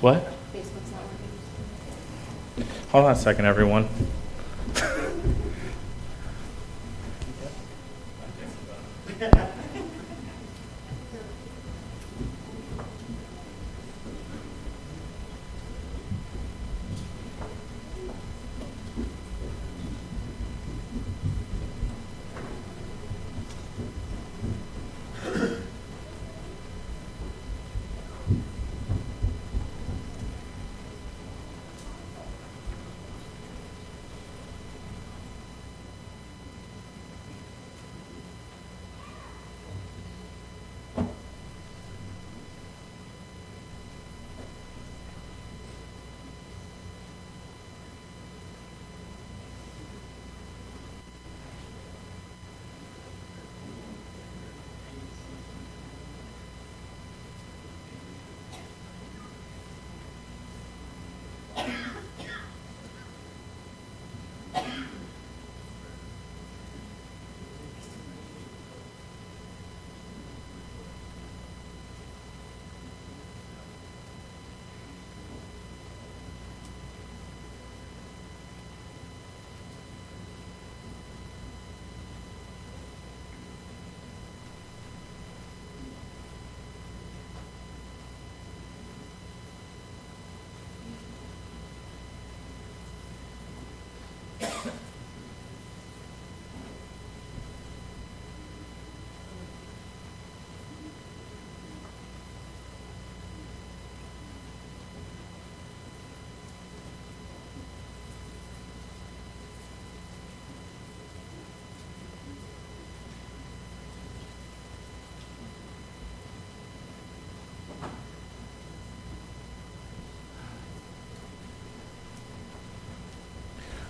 what? Hold on a second, everyone.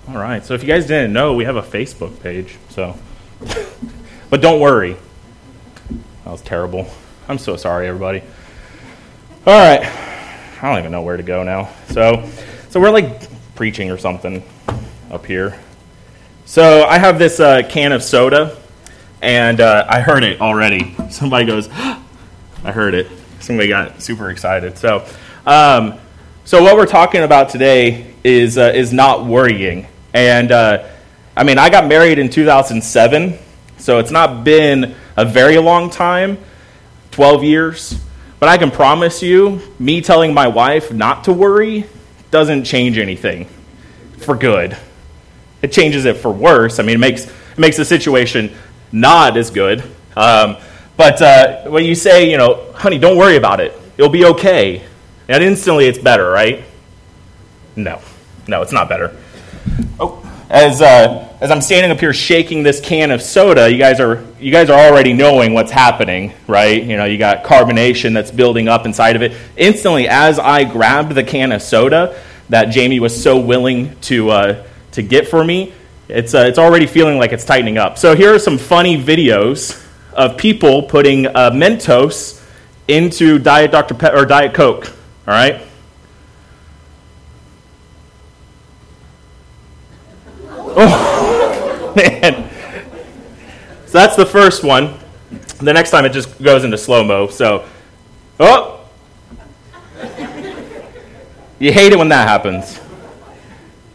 All right. So if you guys didn't know, we have a Facebook page. So, but don't worry. That was terrible. I'm so sorry, everybody. All right. I don't even know where to go now. So, so we're like preaching or something up here. So I have this uh, can of soda, and uh, I heard it already. Somebody goes, I heard it. Somebody got super excited. So, um, so what we're talking about today is uh, is not worrying. And uh, I mean, I got married in 2007, so it's not been a very long time 12 years. But I can promise you, me telling my wife not to worry doesn't change anything for good. It changes it for worse. I mean, it makes, it makes the situation not as good. Um, but uh, when you say, you know, honey, don't worry about it, it'll be okay, and instantly it's better, right? No, no, it's not better. Oh, as uh, as I'm standing up here shaking this can of soda, you guys are you guys are already knowing what's happening, right? You know, you got carbonation that's building up inside of it. Instantly, as I grabbed the can of soda that Jamie was so willing to uh, to get for me, it's uh, it's already feeling like it's tightening up. So here are some funny videos of people putting uh, Mentos into Diet Dr. Pe- or Diet Coke. All right. Oh, man. So that's the first one. The next time it just goes into slow mo. So, oh. You hate it when that happens.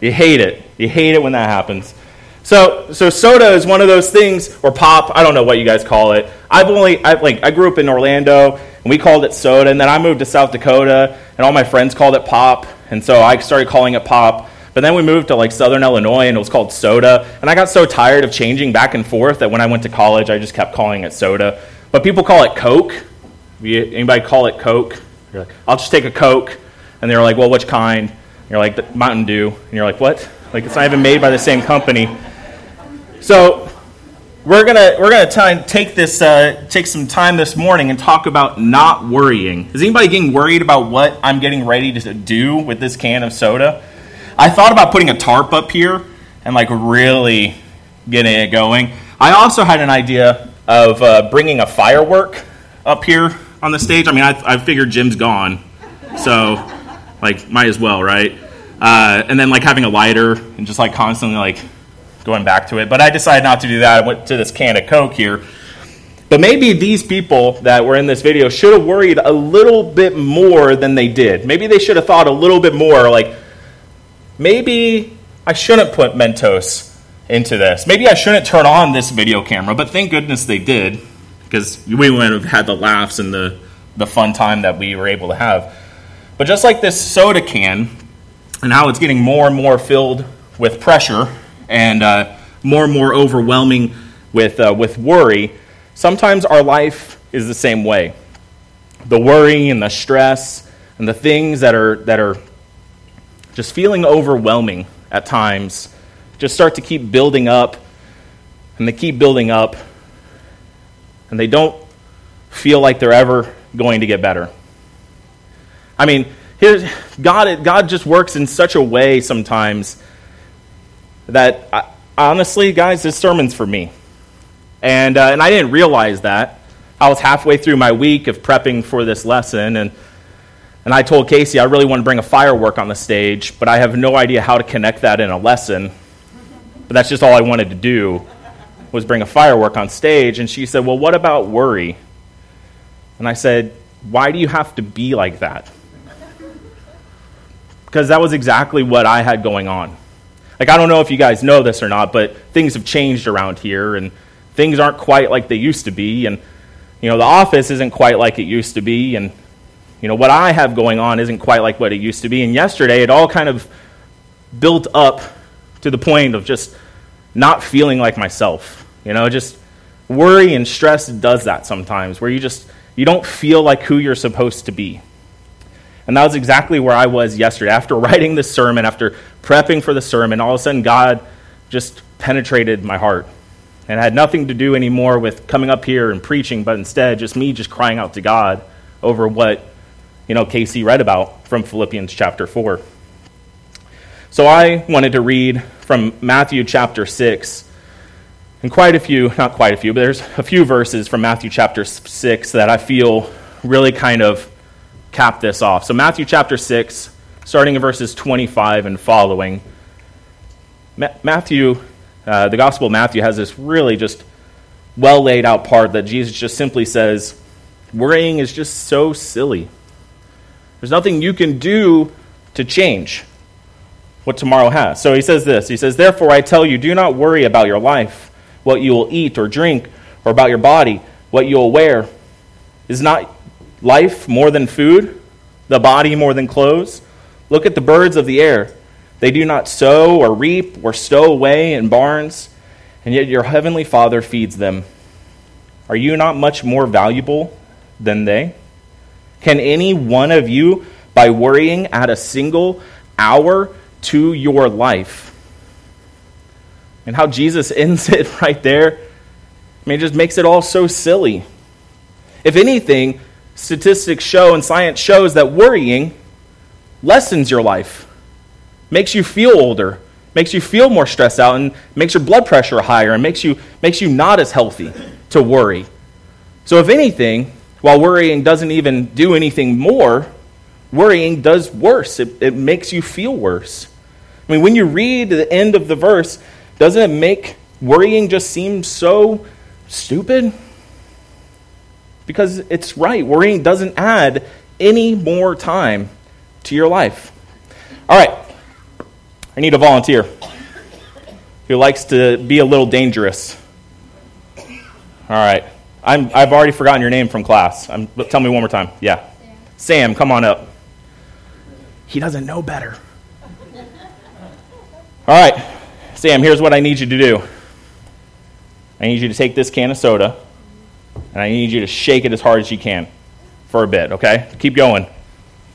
You hate it. You hate it when that happens. So, so soda is one of those things, or pop. I don't know what you guys call it. I've only, I like, I grew up in Orlando, and we called it soda. And then I moved to South Dakota, and all my friends called it pop. And so I started calling it pop. But then we moved to like Southern Illinois and it was called soda. And I got so tired of changing back and forth that when I went to college, I just kept calling it soda. But people call it Coke. Anybody call it Coke? You're like, I'll just take a Coke. And they're like, well, which kind? And you're like, Mountain Dew. And you're like, what? Like, it's not even made by the same company. So we're gonna we're gonna take this uh, take some time this morning and talk about not worrying. Is anybody getting worried about what I'm getting ready to do with this can of soda? I thought about putting a tarp up here and like really getting it going. I also had an idea of uh, bringing a firework up here on the stage. I mean, I, I figured Jim's gone, so like might as well, right? Uh, and then like having a lighter and just like constantly like going back to it. But I decided not to do that. I went to this can of Coke here. But maybe these people that were in this video should have worried a little bit more than they did. Maybe they should have thought a little bit more like, maybe I shouldn't put Mentos into this. Maybe I shouldn't turn on this video camera, but thank goodness they did because we wouldn't have had the laughs and the, the fun time that we were able to have. But just like this soda can, and how it's getting more and more filled with pressure and uh, more and more overwhelming with, uh, with worry, sometimes our life is the same way. The worry and the stress and the things that are, that are just feeling overwhelming at times just start to keep building up and they keep building up and they don't feel like they're ever going to get better. I mean, here's, God, God just works in such a way sometimes that I, honestly, guys, this sermon's for me. And, uh, and I didn't realize that. I was halfway through my week of prepping for this lesson, and, and I told Casey I really want to bring a firework on the stage, but I have no idea how to connect that in a lesson. But that's just all I wanted to do was bring a firework on stage. And she said, Well, what about worry? And I said, Why do you have to be like that? Because that was exactly what I had going on. Like, I don't know if you guys know this or not, but things have changed around here, and things aren't quite like they used to be. And, you know, the office isn't quite like it used to be. And, you know, what I have going on isn't quite like what it used to be. And yesterday, it all kind of built up to the point of just not feeling like myself. You know, just worry and stress does that sometimes, where you just you don't feel like who you're supposed to be. And that was exactly where I was yesterday. After writing this sermon, after prepping for the sermon, all of a sudden God just penetrated my heart. And had nothing to do anymore with coming up here and preaching, but instead just me just crying out to God over what, you know, Casey read about from Philippians chapter 4. So I wanted to read from Matthew chapter 6, and quite a few, not quite a few, but there's a few verses from Matthew chapter 6 that I feel really kind of cap this off. So, Matthew chapter 6, starting in verses 25 and following. Matthew, uh, the Gospel of Matthew has this really just well laid out part that Jesus just simply says, Worrying is just so silly. There's nothing you can do to change what tomorrow has. So he says this He says, Therefore I tell you, do not worry about your life, what you will eat or drink, or about your body, what you will wear. Is not life more than food, the body more than clothes? Look at the birds of the air. They do not sow or reap or stow away in barns, and yet your heavenly Father feeds them. Are you not much more valuable than they? Can any one of you, by worrying, add a single hour to your life. And how Jesus ends it right there, I mean, it just makes it all so silly. If anything, statistics show and science shows that worrying lessens your life, makes you feel older, makes you feel more stressed out, and makes your blood pressure higher, and makes you, makes you not as healthy to worry. So, if anything, while worrying doesn't even do anything more, worrying does worse. It, it makes you feel worse. I mean, when you read the end of the verse, doesn't it make worrying just seem so stupid? Because it's right. Worrying doesn't add any more time to your life. All right. I need a volunteer who likes to be a little dangerous. All right. I'm, I've already forgotten your name from class. I'm, tell me one more time. Yeah. Sam. Sam, come on up. He doesn't know better. All right, Sam, here's what I need you to do I need you to take this can of soda, and I need you to shake it as hard as you can for a bit, okay? Keep going.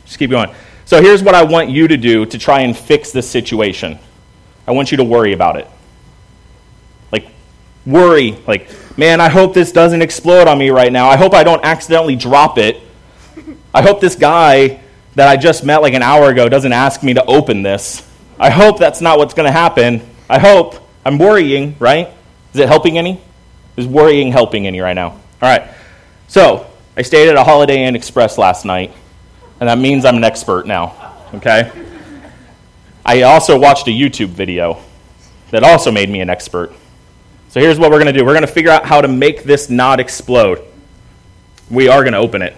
Just keep going. So here's what I want you to do to try and fix this situation I want you to worry about it. Like, worry. Like, man, I hope this doesn't explode on me right now. I hope I don't accidentally drop it. I hope this guy that I just met like an hour ago doesn't ask me to open this. I hope that's not what's going to happen. I hope. I'm worrying, right? Is it helping any? Is worrying helping any right now? All right. So, I stayed at a Holiday Inn Express last night, and that means I'm an expert now, okay? I also watched a YouTube video that also made me an expert. So here's what we're going to do we're going to figure out how to make this not explode. We are going to open it.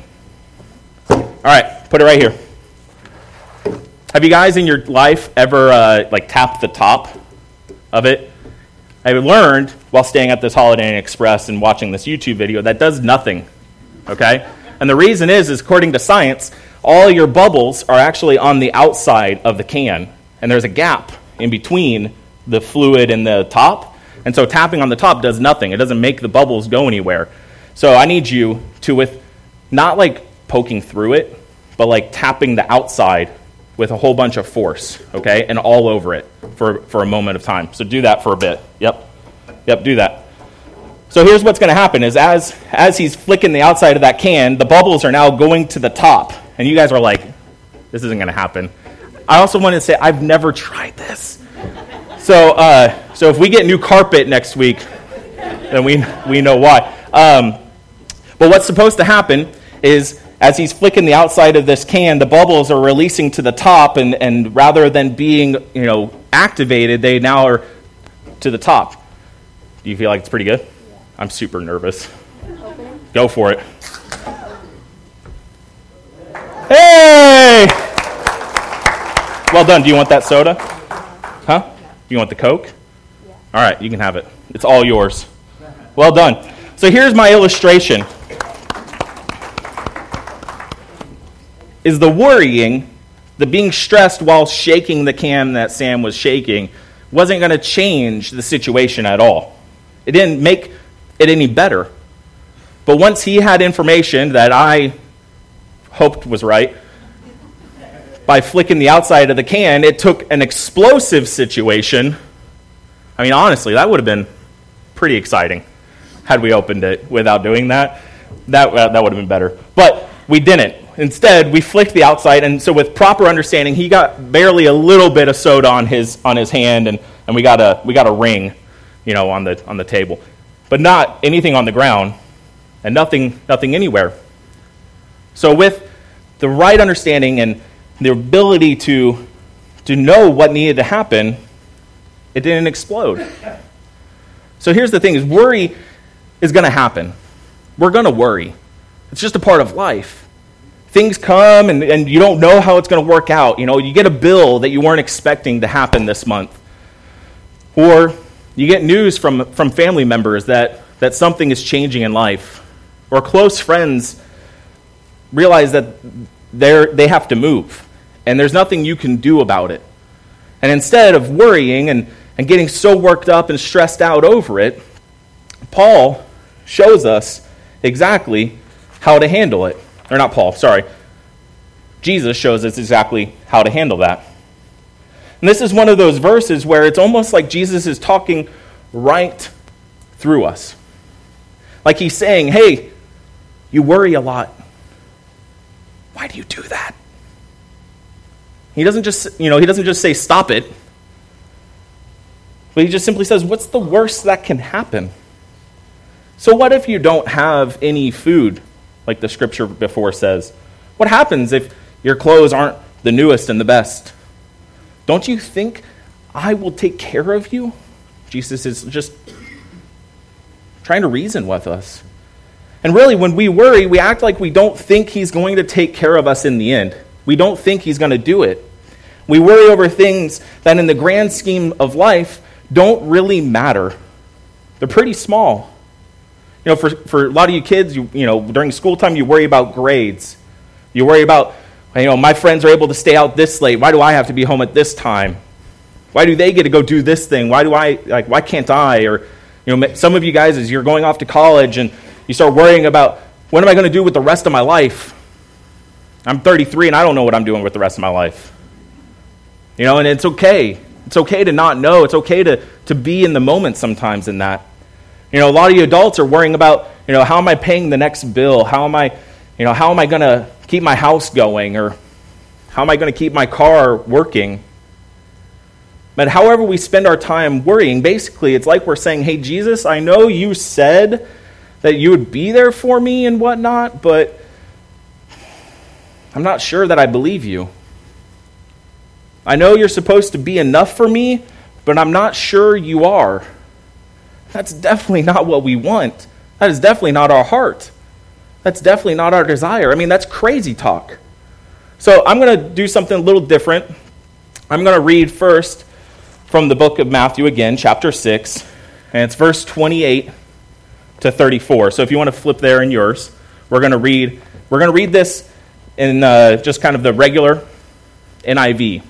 All right, put it right here. Have you guys in your life ever uh, like tapped the top of it? I learned while staying at this Holiday Inn Express and watching this YouTube video that does nothing. Okay? And the reason is, is according to science, all your bubbles are actually on the outside of the can, and there's a gap in between the fluid and the top. And so tapping on the top does nothing. It doesn't make the bubbles go anywhere. So I need you to, with not like poking through it, but like tapping the outside with a whole bunch of force, okay, and all over it for, for a moment of time. So do that for a bit. Yep. Yep, do that. So here's what's going to happen is as, as he's flicking the outside of that can, the bubbles are now going to the top. And you guys are like, this isn't going to happen. I also want to say, I've never tried this. So, uh, so if we get new carpet next week, then we, we know why. Um, but what's supposed to happen is as he's flicking the outside of this can, the bubbles are releasing to the top, and, and rather than being you know activated, they now are to the top. Do you feel like it's pretty good? I'm super nervous. Go for it. Hey! Well done. Do you want that soda? Huh? You want the Coke? All right, you can have it. It's all yours. Well done. So here's my illustration. is the worrying, the being stressed while shaking the can that Sam was shaking, wasn't going to change the situation at all. It didn't make it any better. But once he had information that I hoped was right, by flicking the outside of the can, it took an explosive situation. I mean, honestly, that would have been pretty exciting had we opened it without doing that. That, uh, that would have been better. But we didn't. Instead, we flicked the outside, and so with proper understanding, he got barely a little bit of soda on his on his hand, and, and we got a we got a ring, you know, on the on the table, but not anything on the ground, and nothing nothing anywhere. So with the right understanding and the ability to to know what needed to happen, it didn't explode. So here's the thing: is worry is going to happen. We're going to worry. It's just a part of life things come and, and you don't know how it's going to work out. You know, you get a bill that you weren't expecting to happen this month. Or you get news from, from family members that, that something is changing in life. Or close friends realize that they're, they have to move and there's nothing you can do about it. And instead of worrying and, and getting so worked up and stressed out over it, Paul shows us exactly how to handle it. Or not Paul, sorry. Jesus shows us exactly how to handle that. And this is one of those verses where it's almost like Jesus is talking right through us. Like he's saying, hey, you worry a lot. Why do you do that? He doesn't just, you know, he doesn't just say stop it. But he just simply says, what's the worst that can happen? So what if you don't have any food like the scripture before says? What happens if your clothes aren't the newest and the best? Don't you think I will take care of you? Jesus is just trying to reason with us. And really, when we worry, we act like we don't think he's going to take care of us in the end. We don't think he's going to do it. We worry over things that, in the grand scheme of life, don't really matter. They're pretty small. You know, for, for a lot of you kids, you, you know, during school time, you worry about grades. You worry about, you know, my friends are able to stay out this late. Why do I have to be home at this time? Why do they get to go do this thing? Why do I, like, why can't I? Or, you know, some of you guys, as you're going off to college and you start worrying about, what am I going to do with the rest of my life? I'm 33 and I don't know what I'm doing with the rest of my life. You know, and it's okay. It's okay to not know. It's okay to, to be in the moment sometimes in that. You know, a lot of you adults are worrying about, you know, how am I paying the next bill? How am I, you know, how am I going to keep my house going? Or how am I going to keep my car working? But however we spend our time worrying, basically, it's like we're saying, hey, Jesus, I know you said that you would be there for me and whatnot, but I'm not sure that I believe you. I know you're supposed to be enough for me, but I'm not sure you are. That's definitely not what we want. That is definitely not our heart. That's definitely not our desire. I mean, that's crazy talk. So I'm going to do something a little different. I'm going to read first from the book of Matthew again, chapter 6, and it's verse 28 to 34. So if you want to flip there in yours, we're going to read we're going to read this in uh, just kind of the regular NIV.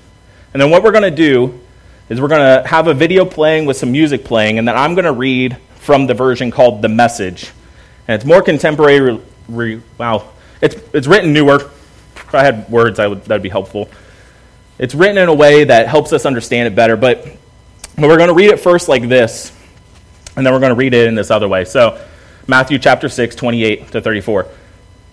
And then what we're going to do is we're going to have a video playing with some music playing, and then I'm going to read from the version called The Message. And it's more contemporary. Re, wow. It's, it's written newer. If I had words, I would, that would be helpful. It's written in a way that helps us understand it better, but we're going to read it first like this, and then we're going to read it in this other way. So, Matthew chapter 6, 28 to 34.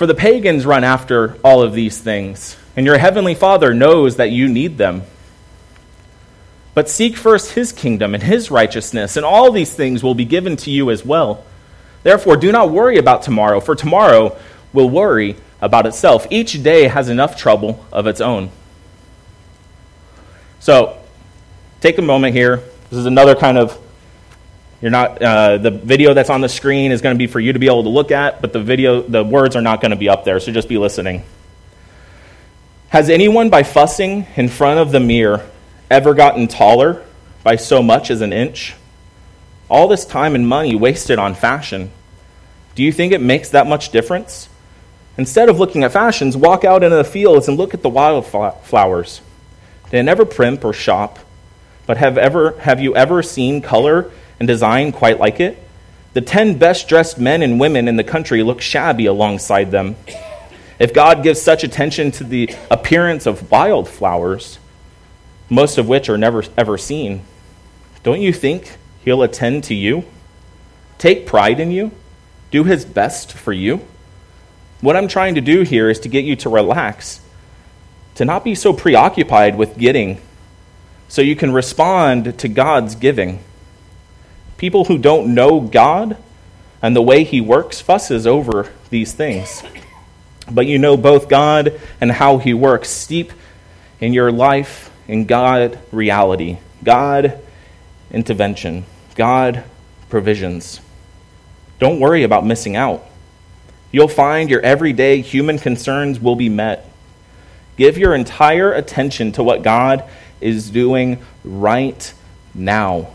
For the pagans run after all of these things, and your heavenly Father knows that you need them. But seek first his kingdom and his righteousness, and all these things will be given to you as well. Therefore, do not worry about tomorrow, for tomorrow will worry about itself. Each day has enough trouble of its own. So, take a moment here. This is another kind of you're not, uh, the video that's on the screen is going to be for you to be able to look at, but the video, the words are not going to be up there, so just be listening. Has anyone, by fussing in front of the mirror, ever gotten taller by so much as an inch? All this time and money wasted on fashion. Do you think it makes that much difference? Instead of looking at fashions, walk out into the fields and look at the wildflowers. They never primp or shop, but have, ever, have you ever seen color and design quite like it. The ten best dressed men and women in the country look shabby alongside them. If God gives such attention to the appearance of wildflowers, most of which are never ever seen, don't you think He'll attend to you? Take pride in you? Do His best for you? What I'm trying to do here is to get you to relax, to not be so preoccupied with getting, so you can respond to God's giving. People who don't know God and the way He works fusses over these things. But you know both God and how He works. Steep in your life in God reality, God intervention, God provisions. Don't worry about missing out. You'll find your everyday human concerns will be met. Give your entire attention to what God is doing right now.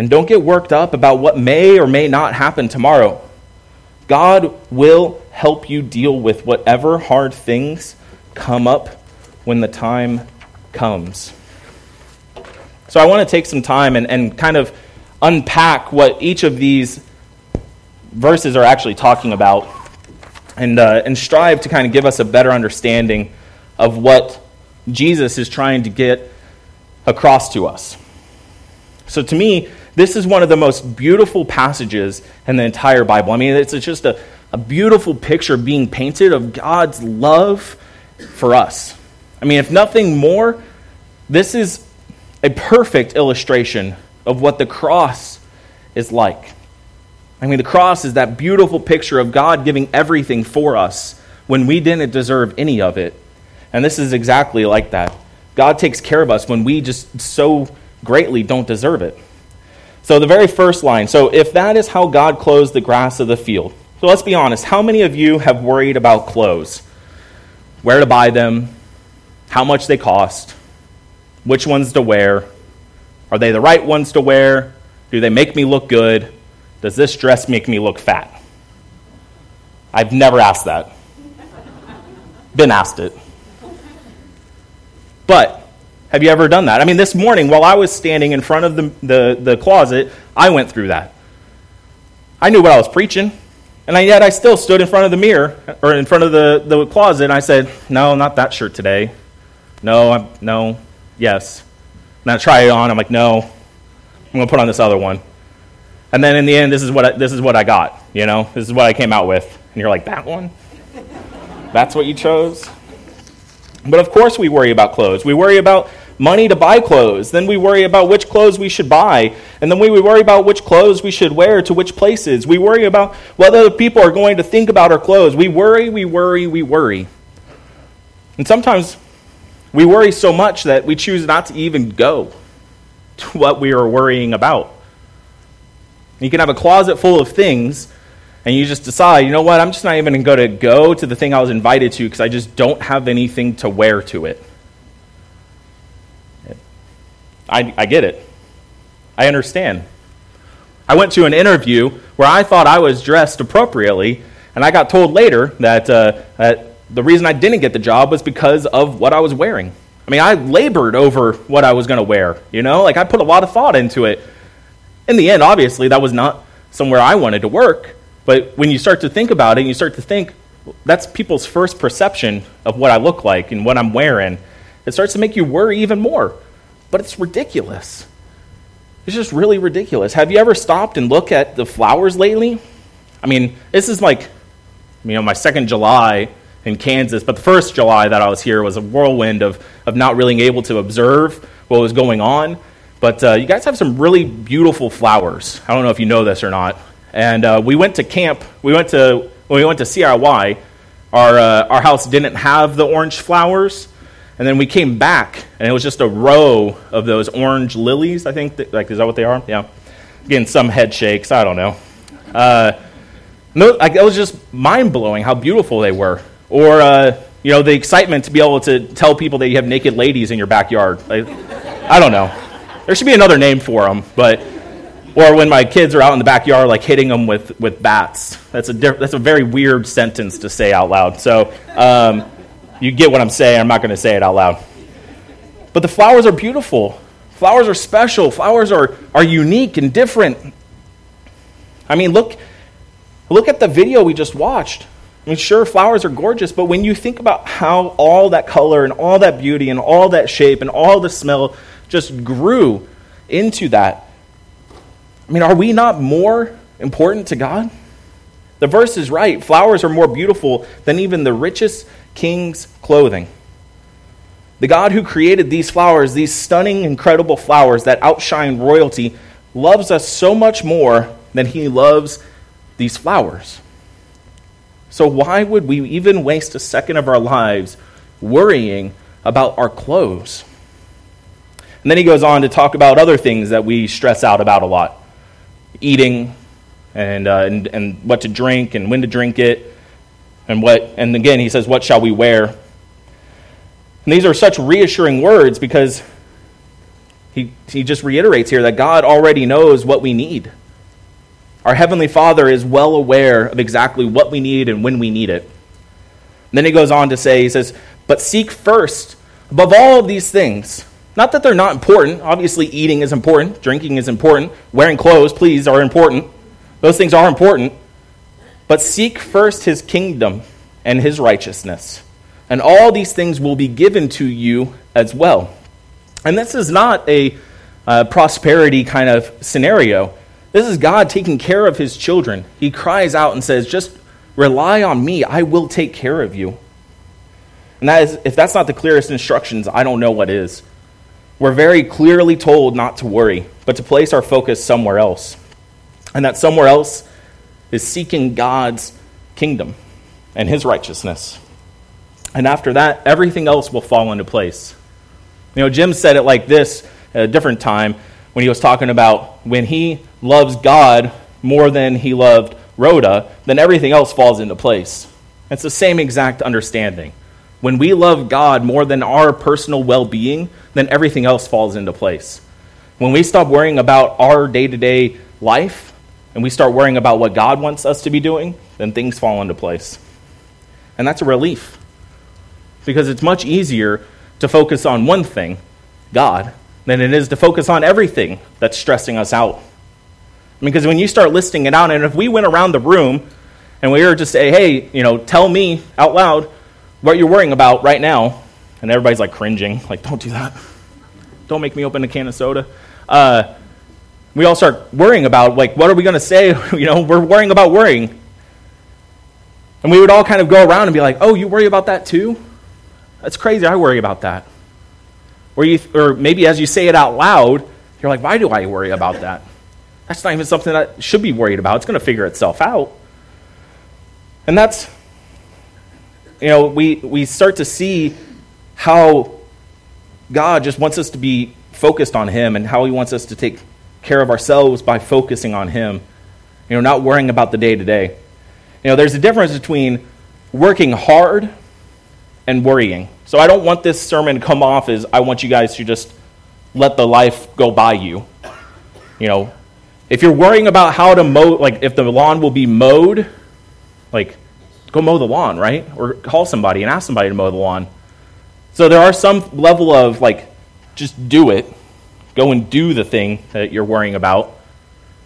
And don't get worked up about what may or may not happen tomorrow. God will help you deal with whatever hard things come up when the time comes. So I want to take some time and, and kind of unpack what each of these verses are actually talking about and, uh, and strive to kind of give us a better understanding of what Jesus is trying to get across to us. So to me, this is one of the most beautiful passages in the entire Bible. I mean, it's just a, a beautiful picture being painted of God's love for us. I mean, if nothing more, this is a perfect illustration of what the cross is like. I mean, the cross is that beautiful picture of God giving everything for us when we didn't deserve any of it. And this is exactly like that. God takes care of us when we just so greatly don't deserve it. So, the very first line so, if that is how God clothes the grass of the field, so let's be honest, how many of you have worried about clothes? Where to buy them, how much they cost, which ones to wear? Are they the right ones to wear? Do they make me look good? Does this dress make me look fat? I've never asked that. Been asked it. But have you ever done that? I mean, this morning, while I was standing in front of the, the, the closet, I went through that. I knew what I was preaching, and I, yet I still stood in front of the mirror, or in front of the, the closet, and I said, No, not that shirt today. No, I'm, no, yes. And I try it on, I'm like, No, I'm going to put on this other one. And then in the end, this is what I, this is what I got. You know, this is what I came out with. And you're like, that one? That's what you chose? But of course, we worry about clothes. We worry about money to buy clothes. Then we worry about which clothes we should buy. And then we worry about which clothes we should wear to which places. We worry about what other people are going to think about our clothes. We worry, we worry, we worry. And sometimes we worry so much that we choose not to even go to what we are worrying about. You can have a closet full of things, and you just decide, you know what, I'm just not even going to go to the thing I was invited to because I just don't have anything to wear to it. I, I get it. I understand. I went to an interview where I thought I was dressed appropriately, and I got told later that, uh, that the reason I didn't get the job was because of what I was wearing. I mean, I labored over what I was going to wear, you know? Like, I put a lot of thought into it. In the end, obviously, that was not somewhere I wanted to work. But when you start to think about it, you start to think, that's people's first perception of what I look like and what I'm wearing, it starts to make you worry even more. But it's ridiculous. It's just really ridiculous. Have you ever stopped and looked at the flowers lately? I mean, this is like, you know, my second July in Kansas, but the first July that I was here was a whirlwind of, of not really able to observe what was going on. But uh, you guys have some really beautiful flowers. I don't know if you know this or not. And uh, we went to camp. We went to when we went to CIY. Our uh, our house didn't have the orange flowers, and then we came back, and it was just a row of those orange lilies. I think, that, like, is that what they are? Yeah. Getting some head shakes. I don't know. Uh, no, like, it was just mind blowing how beautiful they were. Or, uh, you know, the excitement to be able to tell people that you have naked ladies in your backyard. Like, I don't know. There should be another name for them, but or when my kids are out in the backyard, like hitting them with, with bats. That's a diff- that's a very weird sentence to say out loud. So um, you get what I'm saying. I'm not going to say it out loud. But the flowers are beautiful. Flowers are special. Flowers are, are unique and different. I mean, look, look at the video we just watched. I mean, sure, flowers are gorgeous, but when you think about how all that color and all that beauty and all that shape and all the smell just grew into that, I mean, are we not more important to God? The verse is right. Flowers are more beautiful than even the richest king's clothing. The God who created these flowers, these stunning, incredible flowers that outshine royalty, loves us so much more than he loves these flowers. So, why would we even waste a second of our lives worrying about our clothes? And then he goes on to talk about other things that we stress out about a lot eating, and, uh, and, and what to drink, and when to drink it. And, what, and again, he says, What shall we wear? And these are such reassuring words because he, he just reiterates here that God already knows what we need. Our Heavenly Father is well aware of exactly what we need and when we need it. And then he goes on to say, he says, But seek first, above all of these things. Not that they're not important. Obviously, eating is important, drinking is important, wearing clothes, please, are important. Those things are important. But seek first his kingdom and his righteousness. And all these things will be given to you as well. And this is not a uh, prosperity kind of scenario. This is God taking care of his children. He cries out and says, Just rely on me, I will take care of you. And that is, if that's not the clearest instructions, I don't know what is. We're very clearly told not to worry, but to place our focus somewhere else. And that somewhere else is seeking God's kingdom and his righteousness. And after that, everything else will fall into place. You know, Jim said it like this at a different time when he was talking about when he loves God more than he loved Rhoda, then everything else falls into place. It's the same exact understanding. When we love God more than our personal well being, then everything else falls into place. When we stop worrying about our day to day life and we start worrying about what God wants us to be doing, then things fall into place. And that's a relief because it's much easier to focus on one thing, God, than it is to focus on everything that's stressing us out. Because when you start listing it out, and if we went around the room and we were just say, hey, you know, tell me out loud what you're worrying about right now, and everybody's like cringing, like, don't do that. Don't make me open a can of soda. Uh, We all start worrying about, like, what are we going to say? you know, we're worrying about worrying. And we would all kind of go around and be like, oh, you worry about that too? That's crazy. I worry about that. Or, you, or maybe as you say it out loud, you're like, why do I worry about that? That's not even something that should be worried about. It's going to figure itself out. And that's, you know, we, we start to see how God just wants us to be focused on Him and how He wants us to take care of ourselves by focusing on Him. You know, not worrying about the day to day. You know, there's a difference between working hard and worrying. So I don't want this sermon to come off as I want you guys to just let the life go by you. You know, if you're worrying about how to mow, like if the lawn will be mowed, like go mow the lawn, right? Or call somebody and ask somebody to mow the lawn. So there are some level of like, just do it. Go and do the thing that you're worrying about.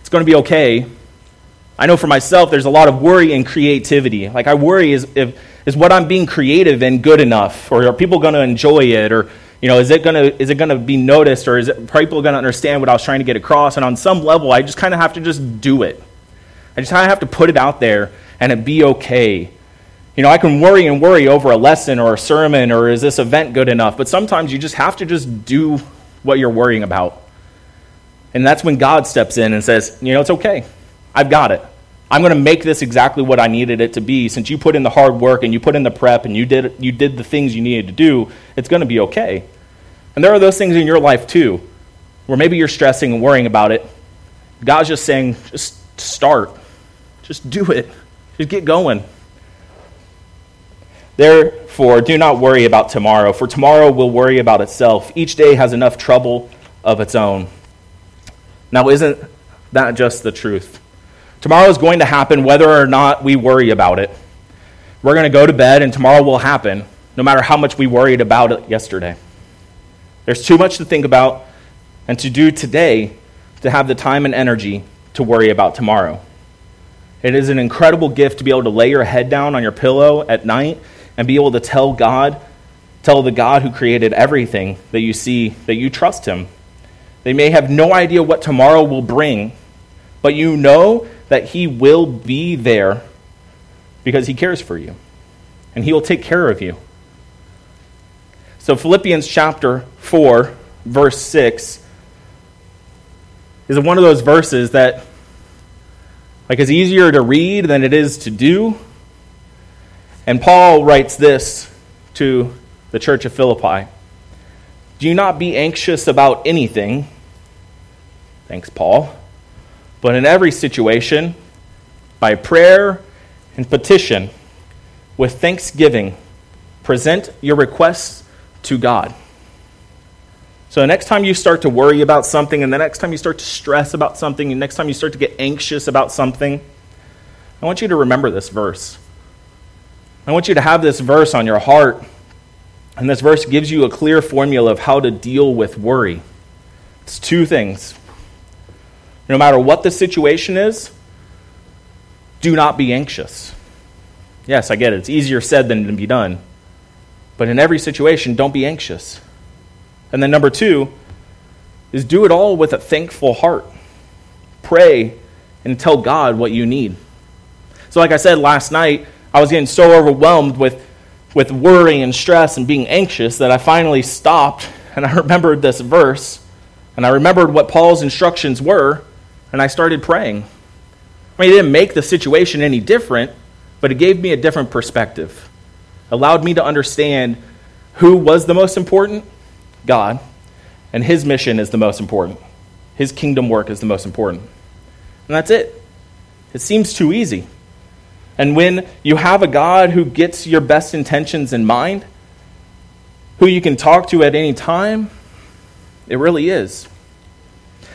It's going to be okay. I know for myself, there's a lot of worry and creativity. Like, I worry is, if, is what I'm being creative and good enough? Or are people going to enjoy it? Or, you know, is it going to, is it going to be noticed? Or is it, people going to understand what I was trying to get across? And on some level, I just kind of have to just do it. I just kind of have to put it out there and it be okay. You know, I can worry and worry over a lesson or a sermon or is this event good enough? But sometimes you just have to just do what you're worrying about. And that's when God steps in and says, you know, it's okay. I've got it. I'm going to make this exactly what I needed it to be. Since you put in the hard work and you put in the prep and you did, you did the things you needed to do, it's going to be okay. And there are those things in your life too, where maybe you're stressing and worrying about it. God's just saying, just start. Just do it. Just get going. Therefore, do not worry about tomorrow, for tomorrow will worry about itself. Each day has enough trouble of its own. Now, isn't that just the truth? Tomorrow is going to happen whether or not we worry about it. We're going to go to bed, and tomorrow will happen, no matter how much we worried about it yesterday. There's too much to think about and to do today to have the time and energy to worry about tomorrow. It is an incredible gift to be able to lay your head down on your pillow at night and be able to tell God, tell the God who created everything that you see, that you trust Him. They may have no idea what tomorrow will bring, but you know that He will be there because He cares for you and He will take care of you. So, Philippians chapter 4, verse 6 is one of those verses that like is easier to read than it is to do and Paul writes this to the church of Philippi Do not be anxious about anything. Thanks, Paul. But in every situation, by prayer and petition, with thanksgiving, present your requests to God. So, the next time you start to worry about something, and the next time you start to stress about something, and next time you start to get anxious about something, I want you to remember this verse. I want you to have this verse on your heart. And this verse gives you a clear formula of how to deal with worry. It's two things. No matter what the situation is, do not be anxious. Yes, I get it. It's easier said than to be done. But in every situation, don't be anxious. And then number two is do it all with a thankful heart. Pray and tell God what you need. So, like I said last night, I was getting so overwhelmed with, with worry and stress and being anxious that I finally stopped and I remembered this verse and I remembered what Paul's instructions were and I started praying. I mean, it didn't make the situation any different, but it gave me a different perspective. Allowed me to understand who was the most important? God. And his mission is the most important. His kingdom work is the most important. And that's it. It seems too easy. And when you have a God who gets your best intentions in mind, who you can talk to at any time, it really is.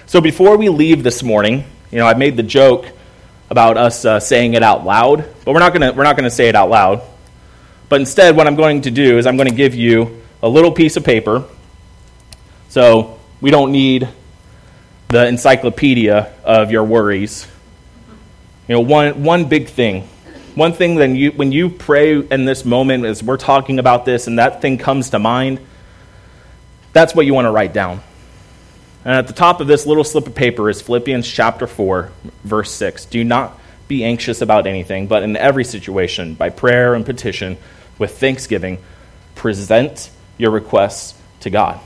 So before we leave this morning, you know, I made the joke about us uh, saying it out loud, but we're not going to we're not going to say it out loud. But instead what I'm going to do is I'm going to give you a little piece of paper. So we don't need the encyclopedia of your worries. You know, one one big thing one thing then you, when you pray in this moment, as we're talking about this, and that thing comes to mind, that's what you want to write down. And at the top of this little slip of paper is Philippians chapter 4, verse 6. Do not be anxious about anything, but in every situation, by prayer and petition, with thanksgiving, present your requests to God.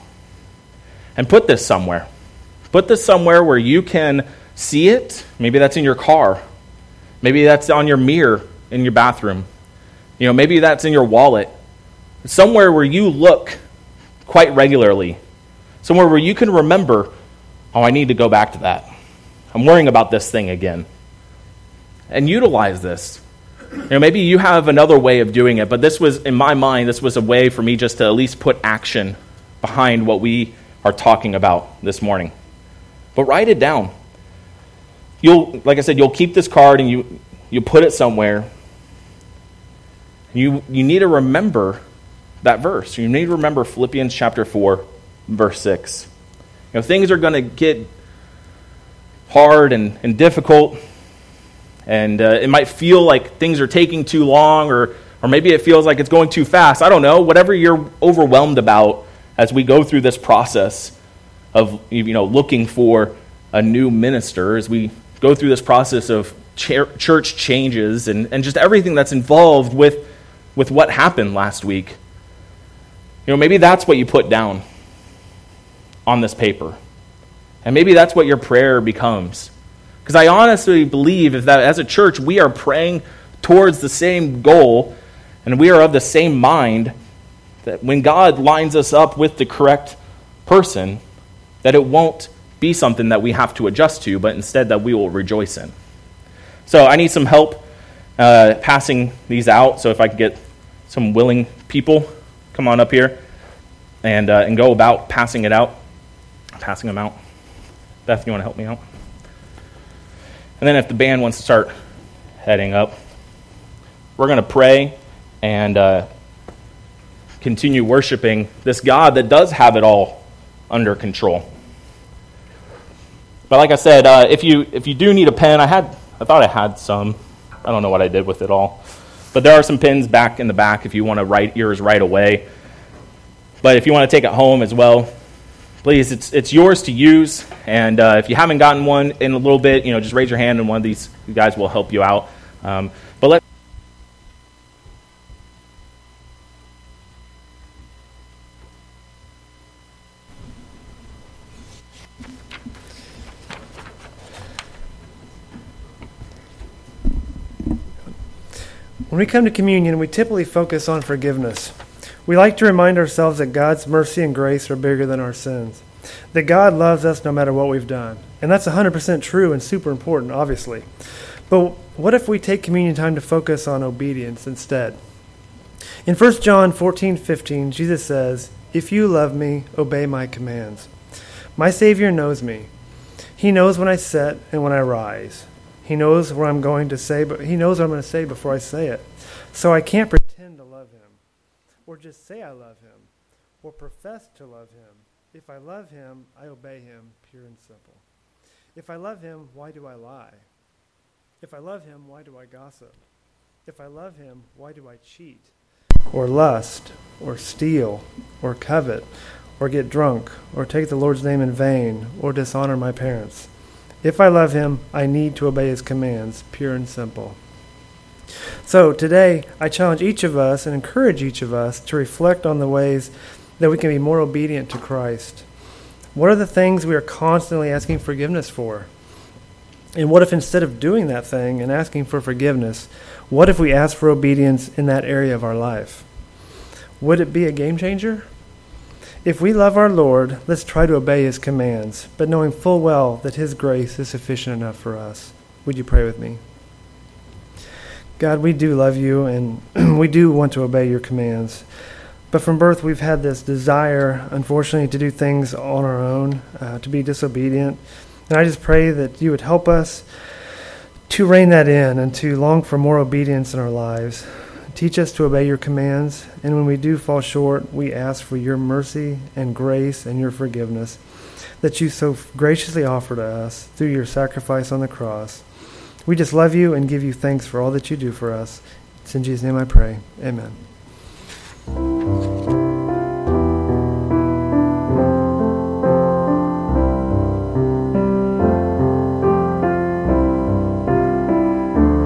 And put this somewhere. Put this somewhere where you can see it. Maybe that's in your car. Maybe that's on your mirror in your bathroom. You know, maybe that's in your wallet. Somewhere where you look quite regularly. Somewhere where you can remember, oh, I need to go back to that. I'm worrying about this thing again. And utilize this. You know, maybe you have another way of doing it, but this was, in my mind, this was a way for me just to at least put action behind what we are talking about this morning. But write it down. You'll, like I said, you'll keep this card and you, you put it somewhere. You, you need to remember that verse. You need to remember Philippians chapter 4, verse 6. You know, things are going to get hard and, and difficult, and uh, it might feel like things are taking too long, or, or maybe it feels like it's going too fast. I don't know. Whatever you're overwhelmed about as we go through this process of you know, looking for a new minister, as we go through this process of church changes and, and just everything that's involved with, with what happened last week. You know, maybe that's what you put down on this paper. And maybe that's what your prayer becomes. Because I honestly believe that as a church we are praying towards the same goal and we are of the same mind, that when God lines us up with the correct person, that it won't be something that we have to adjust to, but instead that we will rejoice in. So I need some help uh, passing these out. So if I could get some willing people, come on up here and, uh, and go about passing it out, passing them out. Beth, you want to help me out? And then if the band wants to start heading up, we're going to pray and uh, continue worshiping this God that does have it all under control. But like I said, uh, if you if you do need a pen, I had I thought I had some. I don't know what I did with it all. But there are some pins back in the back if you want to write yours right away. But if you want to take it home as well, please, it's, it's yours to use. And uh, if you haven't gotten one in a little bit, you know, just raise your hand and one of these guys will help you out. Um, but let When we come to communion, we typically focus on forgiveness. We like to remind ourselves that God's mercy and grace are bigger than our sins, that God loves us no matter what we've done. And that's 100% true and super important, obviously. But what if we take communion time to focus on obedience instead? In 1 John 14 15, Jesus says, If you love me, obey my commands. My Savior knows me. He knows when I sit and when I rise. He knows what I'm going to say, but he knows what I'm going to say before I say it. So I can't pretend to love him, or just say I love him, or profess to love him. If I love him, I obey him, pure and simple. If I love him, why do I lie? If I love him, why do I gossip? If I love him, why do I cheat? Or lust, or steal, or covet, or get drunk, or take the Lord's name in vain, or dishonor my parents? If I love him, I need to obey his commands, pure and simple. So today, I challenge each of us and encourage each of us to reflect on the ways that we can be more obedient to Christ. What are the things we are constantly asking forgiveness for? And what if instead of doing that thing and asking for forgiveness, what if we ask for obedience in that area of our life? Would it be a game changer? If we love our Lord, let's try to obey his commands, but knowing full well that his grace is sufficient enough for us. Would you pray with me? God, we do love you and we do want to obey your commands. But from birth, we've had this desire, unfortunately, to do things on our own, uh, to be disobedient. And I just pray that you would help us to rein that in and to long for more obedience in our lives. Teach us to obey your commands, and when we do fall short, we ask for your mercy and grace and your forgiveness that you so graciously offer to us through your sacrifice on the cross. We just love you and give you thanks for all that you do for us. It's in Jesus' name I pray. Amen.